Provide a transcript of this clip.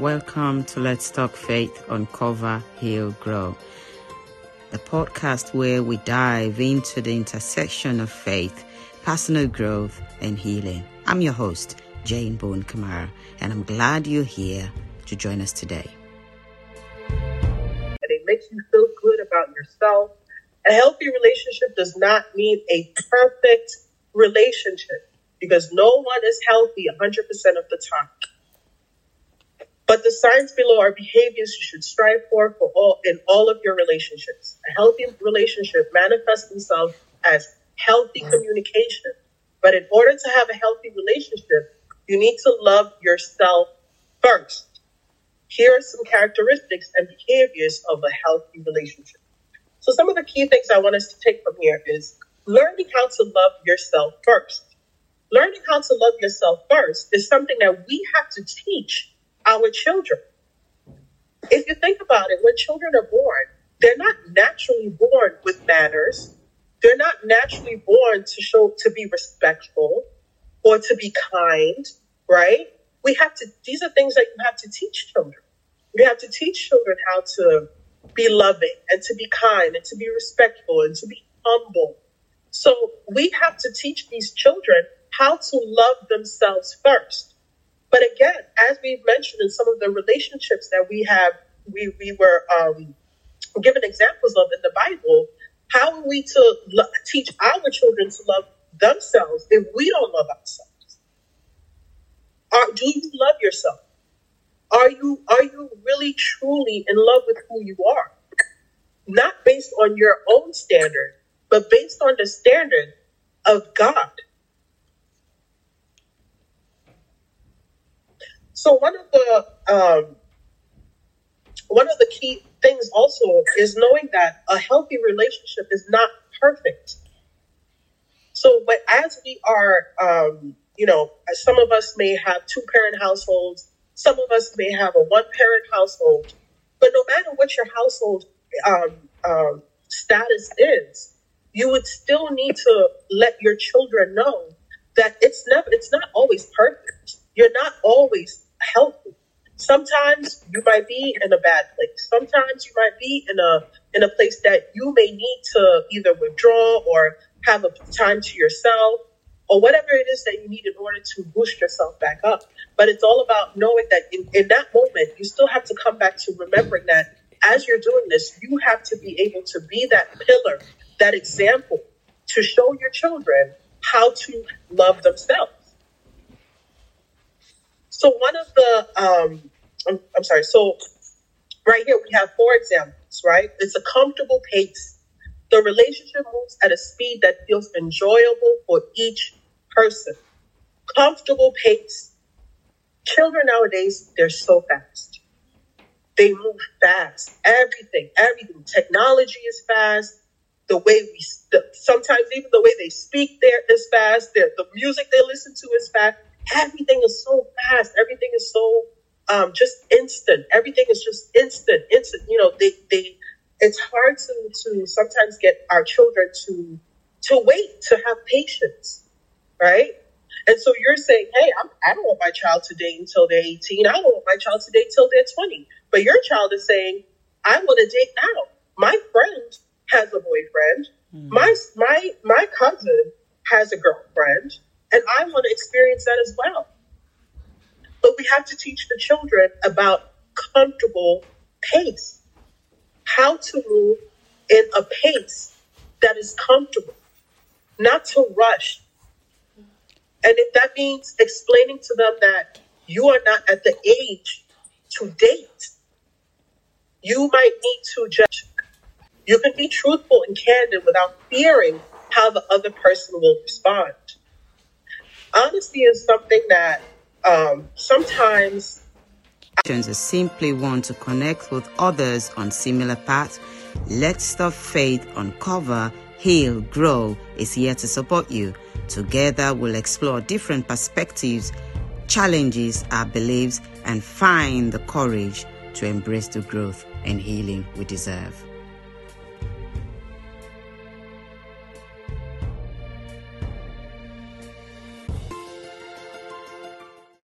Welcome to Let's Talk Faith, Uncover, Heal, Grow, the podcast where we dive into the intersection of faith, personal growth, and healing. I'm your host, Jane Boone Kamara, and I'm glad you're here to join us today. And it makes you feel good about yourself. A healthy relationship does not mean a perfect relationship because no one is healthy 100% of the time. But the signs below are behaviors you should strive for for all in all of your relationships. A healthy relationship manifests themselves as healthy communication. But in order to have a healthy relationship, you need to love yourself first. Here are some characteristics and behaviors of a healthy relationship. So some of the key things I want us to take from here is learning how to love yourself first. Learning how to love yourself first is something that we have to teach our children. If you think about it, when children are born, they're not naturally born with manners. They're not naturally born to show to be respectful or to be kind, right? We have to these are things that you have to teach children. You have to teach children how to be loving and to be kind and to be respectful and to be humble. So we have to teach these children how to love themselves first. But again, as we've mentioned in some of the relationships that we have, we, we were um, given examples of in the Bible, how are we to lo- teach our children to love themselves if we don't love ourselves? Are, do you love yourself? Are you are you really truly in love with who you are? Not based on your own standard, but based on the standard of God. So one of the um, one of the key things also is knowing that a healthy relationship is not perfect. So, but as we are, um, you know, some of us may have two parent households, some of us may have a one parent household, but no matter what your household um, um, status is, you would still need to let your children know that it's never, it's not always perfect. You're not always healthy. Sometimes you might be in a bad place. Sometimes you might be in a in a place that you may need to either withdraw or have a time to yourself or whatever it is that you need in order to boost yourself back up. But it's all about knowing that in, in that moment, you still have to come back to remembering that as you're doing this, you have to be able to be that pillar, that example to show your children how to love themselves. So one of the, um, I'm, I'm sorry. So right here we have four examples, right? It's a comfortable pace. The relationship moves at a speed that feels enjoyable for each person. Comfortable pace. Children nowadays, they're so fast. They move fast. Everything, everything. Technology is fast. The way we, the, sometimes even the way they speak there is fast. The, the music they listen to is fast everything is so fast. Everything is so um, just instant. Everything is just instant, instant. You know, they, they, it's hard to, to sometimes get our children to, to wait, to have patience, right? And so you're saying, hey, I'm, I don't want my child to date until they're 18. I don't want my child to date until they're 20. But your child is saying, I want to date now. My friend has a boyfriend. Mm. My, my, my cousin has a girlfriend. And I experience that as well. But we have to teach the children about comfortable pace, how to move in a pace that is comfortable, not to rush. And if that means explaining to them that you are not at the age to date, you might need to judge. You can be truthful and candid without fearing how the other person will respond honesty is something that um, sometimes I simply want to connect with others on similar paths. Let's Talk Faith Uncover, Heal, Grow is here to support you. Together, we'll explore different perspectives, challenges, our beliefs, and find the courage to embrace the growth and healing we deserve.